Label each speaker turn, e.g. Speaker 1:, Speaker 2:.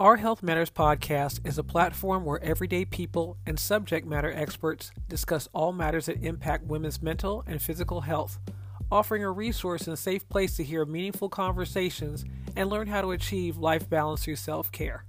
Speaker 1: Our Health Matters podcast is a platform where everyday people and subject matter experts discuss all matters that impact women's mental and physical health, offering a resource and safe place to hear meaningful conversations and learn how to achieve life balance through self care.